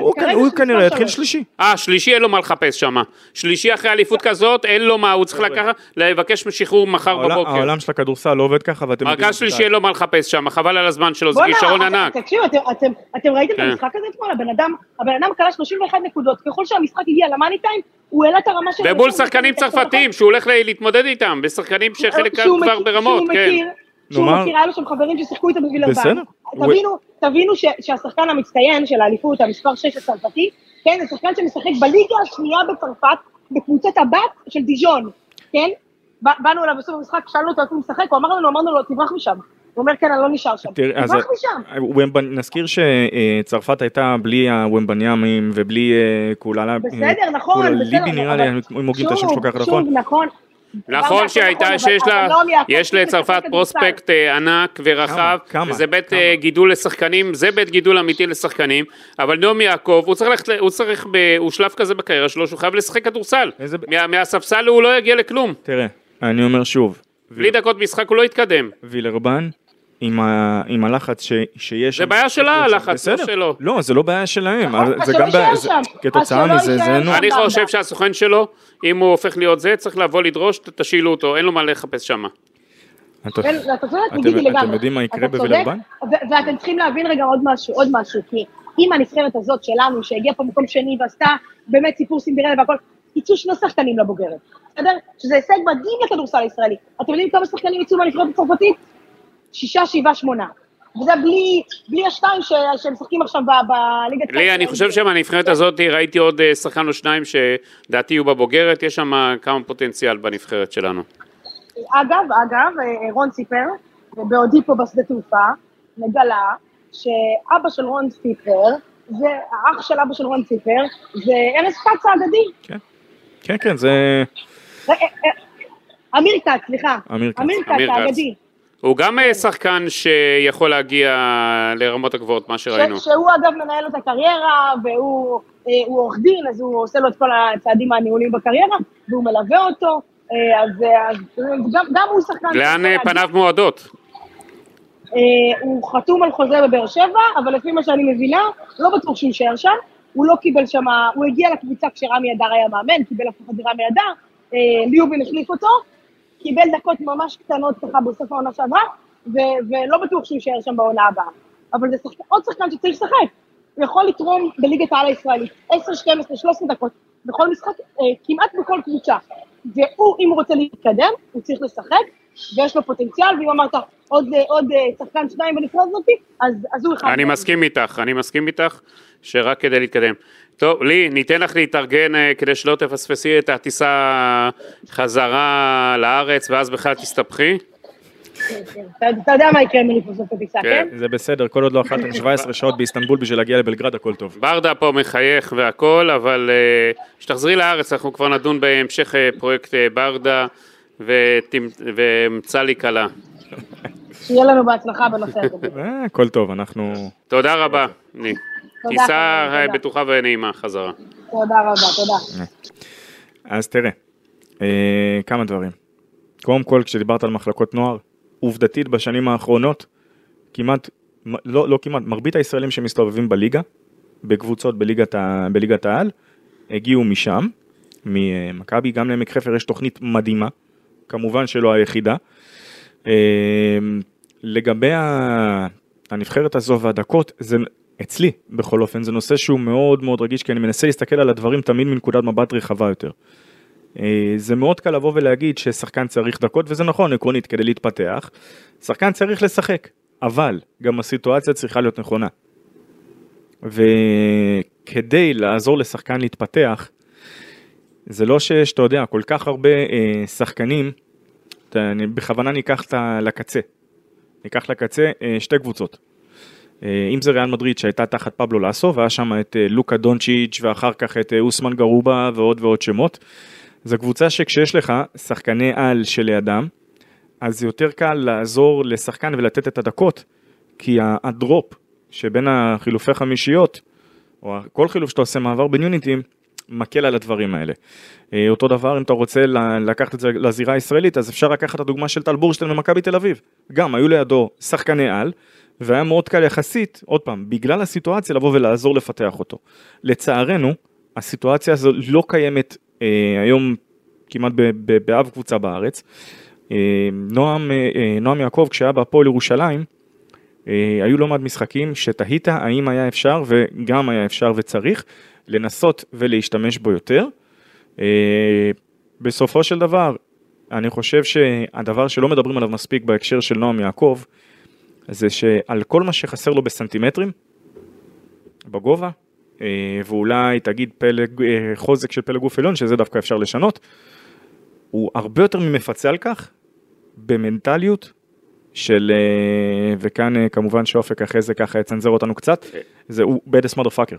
הוא כנראה יתחיל. שלישי. אה, שלישי אין לו מה לחפש שם. שלישי אחרי אליפות כזאת, אין לו מה, הוא צריך לקחת, לבקש שחרור מחר בבוקר. העולם של הכדורסל לא עובד ככה ואתם... יודעים רכז את שלישי. אין לו מה לחפש שם, חבל על הזמן שלו, זה כישרון ענק. תקשיבו, אתם- ראיתם את כן. המשחק הזה אתמול? הבן אדם, הבן אדם כלה 31 נקודות, ככל שהמשחק הגיע למאני טיים, הוא העלה את הרמה שלו. ומול שחקנים צרפתים, שהוא הולך להתמודד איתם, בשחקנים שחלק כבר ברמות, שהוא כן. שהוא נאמר- מכיר, היה לו שם חברים ששיחקו איתו בווילרבן. בסדר. תבינו, תבינו ש- שהשחקן המצטיין של האליפות, המספר 6 הצרפתי, כן, זה שחקן שמשחק בליגה השנייה בצרפת, בקבוצת הבת של דיז'ון, כן? באנו אליו בסוף המשחק, שאלנו אותו איפה הוא משחק, הוא אמר לנו, אמרנו לו, תברח משם. הוא אומר, כן, אני לא נשאר שם. תראה, אז תברח משם. וומבנ- נזכיר שצרפת הייתה בלי הוומבניאמים ובלי אה, קוללה. בסדר, נכון, בסדר. ליבי נראה לי, אם הוגים את השם שלו שוב, ככה שוב, נכון. נכון. שהייתה, שיש לה, יעקב יש לצרפת. פרוספקט אה, ענק ורחב, כמה? וזה בית כמה? אה, גידול לשחקנים, זה בית גידול אמיתי לשחקנים, אבל נועם יעקב, הוא צריך הוא צריך, הוא שלב כזה בקריירה שלו, שהוא חייב לשחק כדורסל. מהספסל הוא לא יגיע לכלום. תראה, אני אומר שוב, בלי דקות משחק הוא לא יתקדם. וילרבן, עם, ה, עם הלחץ ש, שיש... זה בעיה שלה, הלחץ, לא. שלו. לא, זה לא בעיה שלהם, זה גם בעיה, זה-. כתוצאה מזה, זה נו... אני. חושב שהסוכן שלו, אם הוא הופך להיות זה, צריך לבוא לדרוש, תשאילו אותו, אין לו מה לחפש שם. אתה- כן, אתם- יודעים מה יקרה? ו- ואתם צריכים להבין רגע עוד משהו, עוד משהו, כי אם הנבחרת הזאת שלנו, שהגיעה פה מקום שני ועשתה באמת סיפור סינדרלה והכל, יצאו שני שחקנים לבוגרת, בסדר? שזה הישג מדהים לכדורסל הישראלי. אתם יודעים כמה שחקנים יצאו מהנבחרת הצרפתית? שישה, שבעה, שמונה. וזה בלי, בלי השתיים ש- שהם משחקים עכשיו ב- בליגת... לי, אני חושב שמהנבחרת הזאת ראיתי עוד אה, שחקן או שניים שדעתי יהיו בבוגרת, יש שם כמה פוטנציאל בנבחרת שלנו. אגב, אגב, אה, רון סיפר, בעודי פה בשדה תעופה, מגלה שאבא של רון סיפר, זה, האח של אבא של רון סיפר, זה ארז כץ האגדי. כן, כן, זה... אה, אה, אה, אמיר כץ, סליחה. אמיר כץ. אמיר כץ אמיר כץ. האגדי. הוא גם אה, שחקן שיכול להגיע לרמות הגבוהות, מה שראינו. ש- שהוא אגב מנהל את הקריירה, והוא אה, עורך דין, אז הוא עושה לו את כל הצעדים הניהוליים בקריירה, והוא מלווה אותו, אה, אז אז גם גם הוא שחקן... לאן. פניו מועדות? הוא חתום על חוזה בבאר שבע, אבל לפי מה שאני מבינה, לא בטוח שהוא יישאר שם. הוא לא קיבל שם, הוא הגיע לקבוצה כשרמי אדר היה מאמן, קיבל רמי אדר, אה, ליובין החליף אותו, קיבל דקות ממש קטנות ככה בסוף העונה שעברה, ו- ולא בטוח שהוא יישאר שם בעונה הבאה. אבל זה שחק... עוד שחקן שצריך לשחק. הוא יכול לתרום בליגת העל הישראלית 10, 12, 13 דקות בכל משחק, אה, כמעט בכל קבוצה. והוא, אם הוא רוצה להתקדם, הוא צריך לשחק, ויש לו פוטנציאל, ואם אמרת עוד, אה, עוד אה, שחקן שניים בנפרד הזאת, אז, אז הוא אחד. אני. מסכים איתך, אני מסכים איתך, שרק כדי להתקדם. טוב, לי, ניתן לך להתארגן אה, כדי שלא תפספסי את הטיסה חזרה לארץ, ואז בכלל תסתבכי. אתה, יודע מה יקרה אם אני בסוף הטיסה, כן. כן? זה בסדר, כל עוד לא אכלתם 17 שעות באיסטנבול בשביל להגיע לבלגרד, הכל טוב. ברדה פה מחייך והכל, אבל כשתחזרי לארץ אנחנו כבר נדון בהמשך פרויקט ברדה ואמצא לי כלה. שיהיה לנו בהצלחה בנושא הזה. אה, הכל טוב, אנחנו... תודה רבה, ני. תודה, טיסה אה. בטוחה ונעימה חזרה. תודה רבה, תודה. אז תראה, אה, כמה דברים. קודם כל, כשדיברת על מחלקות נוער, עובדתית בשנים האחרונות, כמעט, לא, לא כמעט, מרבית הישראלים שמסתובבים בליגה, בקבוצות בליגת, ה, בליגת העל, הגיעו משם, ממכבי, גם לעמק חפר יש תוכנית מדהימה, כמובן שלא היחידה. לגבי הנבחרת הזו והדקות, זה, אצלי בכל אופן, זה נושא שהוא מאוד מאוד רגיש, כי אני מנסה להסתכל על הדברים תמיד מנקודת מבט רחבה יותר. אה, זה מאוד קל לבוא ולהגיד ששחקן צריך דקות, וזה נכון עקרונית כדי להתפתח, שחקן צריך לשחק, אבל גם הסיטואציה צריכה להיות נכונה. וכדי לעזור לשחקן להתפתח, זה לא שיש, אתה יודע, כל כך הרבה אה, שחקנים, אתה, אני בכוונה ניקח את לקצה, ניקח לקצה אה, שתי קבוצות. אה, אם זה ריאל מדריד שהייתה תחת פבלו לאסו, והיה שם את אה, לוקה דונצ'יץ' ואחר כך את אוסמן גרובה ועוד ועוד שמות. זו קבוצה שכשיש לך שחקני על שלידם, אז יותר קל לעזור לשחקן ולתת את הדקות, כי הדרופ שבין החילופי חמישיות, או כל חילוף שאתה עושה מעבר בין יוניטים, מקל על הדברים האלה. אה, אותו דבר אם אתה רוצה לקחת את זה לזירה הישראלית, אז אפשר לקחת את הדוגמה של טל בורשטיין במכבי תל אביב. גם היו לידו שחקני על, והיה מאוד קל יחסית, עוד פעם, בגלל הסיטואציה לבוא ולעזור לפתח אותו. לצערנו, הסיטואציה הזו לא קיימת אה, היום כמעט באב קבוצה בארץ. אה, נועם, אה, אה, נועם יעקב כשהיה בהפועל ירושלים, אה, היו לא מעט משחקים שתהית האם היה אפשר וגם היה אפשר וצריך לנסות ולהשתמש בו יותר. אה, בסופו של דבר, אני חושב שהדבר שלא מדברים עליו מספיק בהקשר של נועם יעקב, זה שעל כל מה שחסר לו בסנטימטרים, בגובה, אה, ואולי תגיד פלג, אה, חוזק של פלג גוף עליון, שזה דווקא אפשר לשנות, הוא הרבה יותר ממפצה על כך, במנטליות של, וכאן כמובן שאופק אחרי זה ככה יצנזר אותנו קצת, זה הוא בדס מודרפאקר.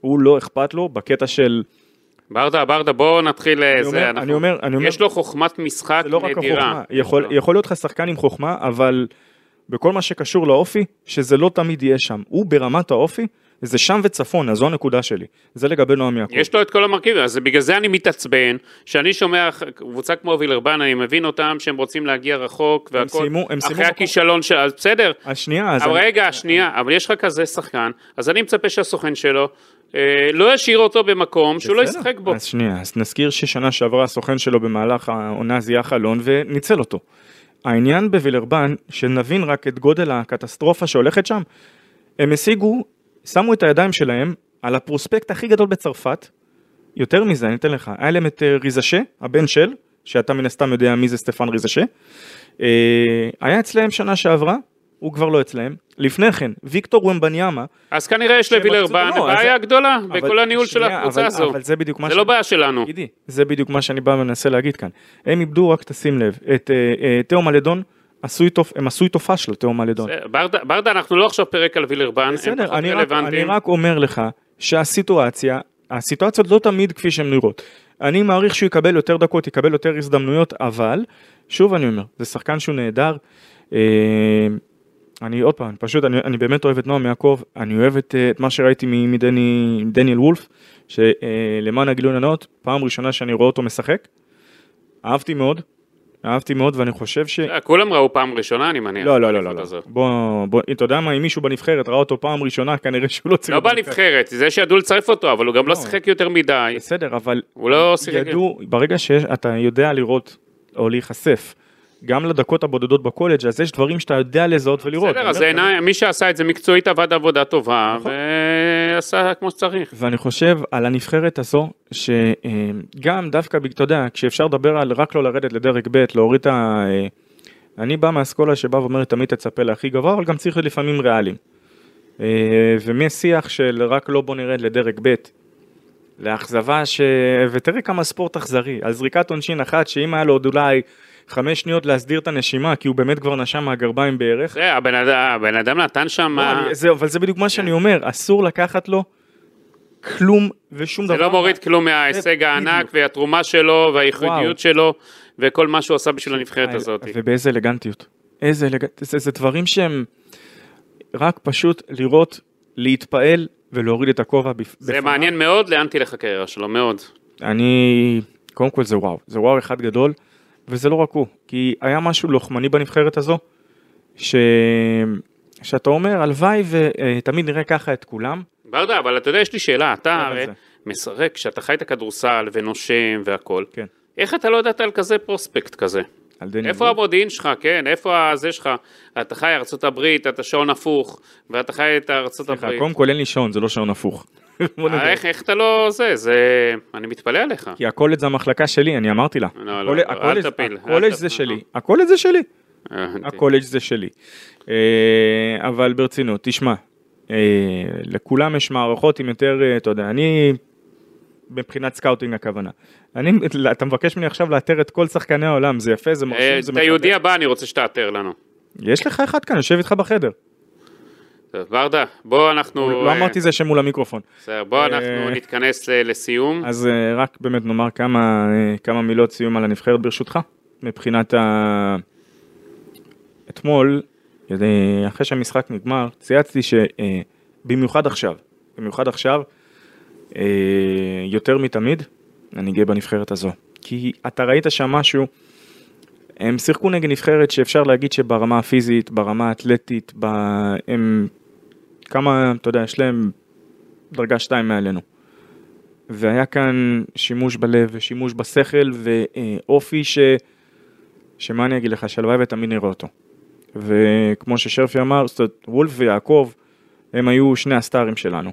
הוא לא אכפת לו בקטע של, ברדה, ברדה, בואו נתחיל אני זה. אומר, אנחנו- אני אומר, אני אומר, יש לו חוכמת משחק זה לא רק נדירה. החוכמה, יכול, יכול להיות לך שחקן עם חוכמה, אבל בכל מה שקשור לאופי, שזה לא תמיד יהיה שם. הוא ברמת האופי, זה שם וצפונה, זו הנקודה שלי. זה לגבי נועם יעקב. יש לו את כל המרכיבים, אז בגלל זה אני מתעצבן, שאני שומע קבוצה כמו וילרבן, אני מבין אותם שהם רוצים להגיע רחוק והכל, סיימו- הם סיימו אחרי הכישלון של... אז בסדר, אז שנייה, אז... אבל אני- רגע, שנייה, אבל יש לך כזה שחקן, אז אני מצפה שהסוכן שלו אה, לא ישאיר אותו במקום שהוא לא. ישחק בו. אז שנייה, אז נזכיר ששנה שעברה הסוכן שלו במהלך העונה זיהה חלון וניצל אותו. העניין בווילרבן, שנבין רק את גודל הקטסטרופה שהולכת שם, הם השיגו, שמו את הידיים שלהם על הפרוספקט הכי גדול בצרפת, יותר מזה, אני אתן לך, היה להם את אה, ריזשה, הבן של, שאתה מן הסתם יודע מי זה סטפן ריזשה, אה, היה אצלהם שנה שעברה, הוא כבר לא אצלהם, לפני כן, ויקטור ומבניאמה, אז כנראה יש לווילרבן לא, בעיה אז- גדולה אבל- בכל הניהול של שנייה, הקבוצה אבל- הזו. אבל זה בדיוק מה זה ש- לא בעיה שלנו. גידי, זה בדיוק מה שאני בא ומנסה להגיד כאן. הם איבדו, רק תשים לב, את אה, אה, תאו מלדון, עשו איתו, הם עשו איתו פאשלה, תאו מלדון. זה- ברדה, ברדה, אנחנו לא עכשיו פרק על וילרבן, הם בסדר, פחות אני רק, אני רלוונטיים. רק אומר לך שהסיטואציה, הסיטואציות לא תמיד כפי שהן נראות. אני מעריך שהוא יקבל יותר דקות, יקבל יותר הזדמנויות, אבל, שוב אני אומר, זה שחקן שהוא נהדר. אה, אני עוד פעם, פשוט, אני, אני באמת אוהב את נועם יעקב, אני אוהב את, אה, את מה שראיתי מ- מדני, דניאל וולף, שלמען הגילוי הנאות, פעם ראשונה שאני רואה אותו משחק, אהבתי מאוד, אהבתי מאוד, ואני חושב ש... אה, כולם ראו פעם ראשונה, אני מניח. לא, לא, לא, לא, לא. בוא, בוא, אתה יודע מה, אם מישהו בנבחרת ראה אותו פעם ראשונה, כנראה שהוא לא צריך... לא בנבחרת. בנבחרת, זה שידעו לצרף אותו, אבל הוא גם לא שיחק יותר מדי. בסדר, אבל הוא לא שיחק... ידעו, ברגע שאתה יודע לראות או להיחשף גם לדקות הבודדות בקולג', אז יש דברים שאתה יודע לזהות ולראות. בסדר, אז אומר, עיניי, מי שעשה את זה מקצועית עבד עבודה טובה, נכון. ועשה כמו שצריך. ואני חושב על הנבחרת הזו, שגם דווקא, אתה יודע, כשאפשר לדבר על רק לא לרדת לדרג ב', להוריד את ה... אה, אני בא מהאסכולה שבא ואומרת תמיד תצפה להכי גבוה, אבל גם צריך לפעמים ריאליים. אה, ומשיח של רק לא בוא נרד לדרג ב', לאכזבה ש... ותראה כמה ספורט אכזרי, על זריקת עונשין אחת, שאם היה לו עוד אולי חמש שניות להסדיר את הנשימה, כי הוא באמת כבר נשם מהגרביים בערך, זה, הבן אדם- הבן אדם נתן שם... לא, אני- זה, אבל זה בדיוק מה שאני אומר, אסור לקחת לו כלום ושום דבר. זה לא מוריד כלום מההישג הענק והתרומה שלו והייחודיות שלו וכל מה שהוא עשה בשביל הנבחרת הזאת. ובאיזה אלגנטיות. איזה אלגנטיות. זה, זה דברים שהם רק פשוט לראות, להתפעל ולהוריד את הכובע. בפ... זה בפניו. מעניין מאוד לאן תלך הקריירה שלו, מאוד. אני, קודם כל זה וואו, זה וואו אחד גדול, וזה לא רק הוא, כי היה משהו לוחמני בנבחרת הזו, ש... שאתה אומר, הלוואי ותמיד נראה ככה את כולם. ברדה, אבל אתה יודע, יש לי שאלה, אתה אבל הרי. משחק, כשאתה חי את הכדורסל ונושם והכל, כן. איך אתה לא ידעת על כזה פרוספקט כזה? איפה. המודיעין שלך, כן? איפה הזה שלך? אתה חי ארצות הברית, אתה שעון הפוך, ואתה חי את ארצות סליחה, הברית. קודם כל אין לי שעון, זה לא שעון הפוך. אה, איך, איך אתה לא זה? זה... אני מתפלא עליך. כי הקולג' זה המחלקה שלי, אני אמרתי לה. לא, לא, אל תפיל, הקולג'. זה שלי. הקולג' זה שלי. הקולג' זה שלי. אה, אבל ברצינות, תשמע, אה, לכולם יש מערכות עם יותר, אתה יודע, אני, מבחינת scouting הכוונה. אני, אתה מבקש ממני עכשיו לאתר את כל שחקני העולם, זה יפה, זה מרשים, זה את היהודי. הבא אני רוצה שתאתר לנו. יש לך אחד כאן, יושב איתך בחדר. טוב, ברדה, בוא אנחנו... לא אה, אמרתי זה שמול המיקרופון. בסדר, בוא אנחנו אה, נתכנס אה, לסיום. אז רק באמת נאמר כמה, כמה מילות סיום על הנבחרת ברשותך, מבחינת ה... אתמול, אחרי שהמשחק נגמר, צייצתי שבמיוחד עכשיו, במיוחד עכשיו, יותר מתמיד, אני גאה בנבחרת הזו. כי אתה ראית שם משהו, הם שיחקו נגד נבחרת שאפשר להגיד שברמה הפיזית, ברמה האתלטית, ב... הם כמה, אתה יודע, יש להם דרגה שתיים מעלינו. והיה כאן שימוש בלב ושימוש בשכל ואופי ש... שמה אני אגיד לך, שהלוואי ותמיד נראה אותו. וכמו ששרפי אמר, זאת אומרת, וולף ויעקב הם היו שני הסטארים שלנו.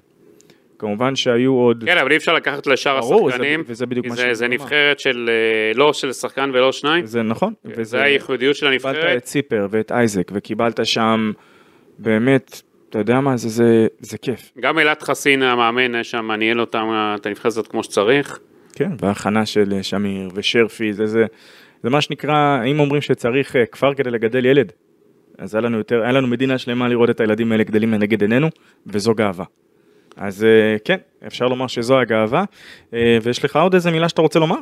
כמובן שהיו עוד... כן, אבל אי אפשר לקחת לשאר ברור, זה- השחקנים. וזה בדיוק מה זה- שאני זה. נבחרת של אה, לא של שחקן ולא שניים. זה נכון. זה הייחודיות של קיבלת הנבחרת. את ציפר ואת אייזק וקיבלת שם באמת, אתה יודע מה, זה, זה, זה כיף. גם אלעד חסין המאמן שם ניהל אותם, את הנבחרת כמו שצריך. כן, וההכנה של אה, שמיר ושרפי, זה, זה, זה מה שנקרא, אם אומרים שצריך אה, כפר כדי לגדל ילד, אז היה לנו יותר, היה לנו מדינה שלמה לראות את הילדים האלה גדלים לנגד עינינו, וזו גאווה. אז אה, כן, אפשר לומר שזו הגאווה, אה, ויש לך עוד איזה מילה שאתה רוצה לומר?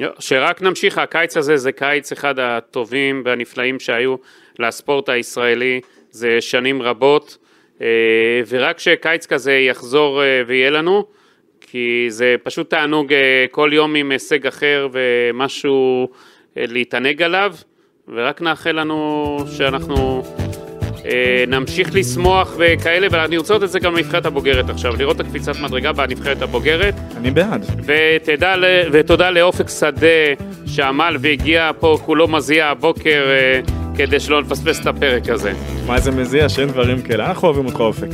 לא, שרק נמשיך, הקיץ הזה זה קיץ אחד הטובים והנפלאים שהיו לספורט הישראלי, זה שנים רבות, אה, ורק שקיץ כזה יחזור אה, ויהיה לנו, כי זה פשוט תענוג אה, כל יום עם הישג אחר ומשהו אה, להתענג עליו, ורק נאחל לנו שאנחנו אה, נמשיך לשמוח וכאלה, ואני רוצה לראות את זה גם בנבחרת הבוגרת עכשיו, לראות את הקפיצת מדרגה בנבחרת הבוגרת. אני בעד. ותדע, ותודה לאופק שדה שעמל והגיע פה כולו מזיע הבוקר אה, כדי שלא נפספס את הפרק הזה. מה זה מזיע שאין דברים כאלה, אנחנו אוהבים אותך אופק.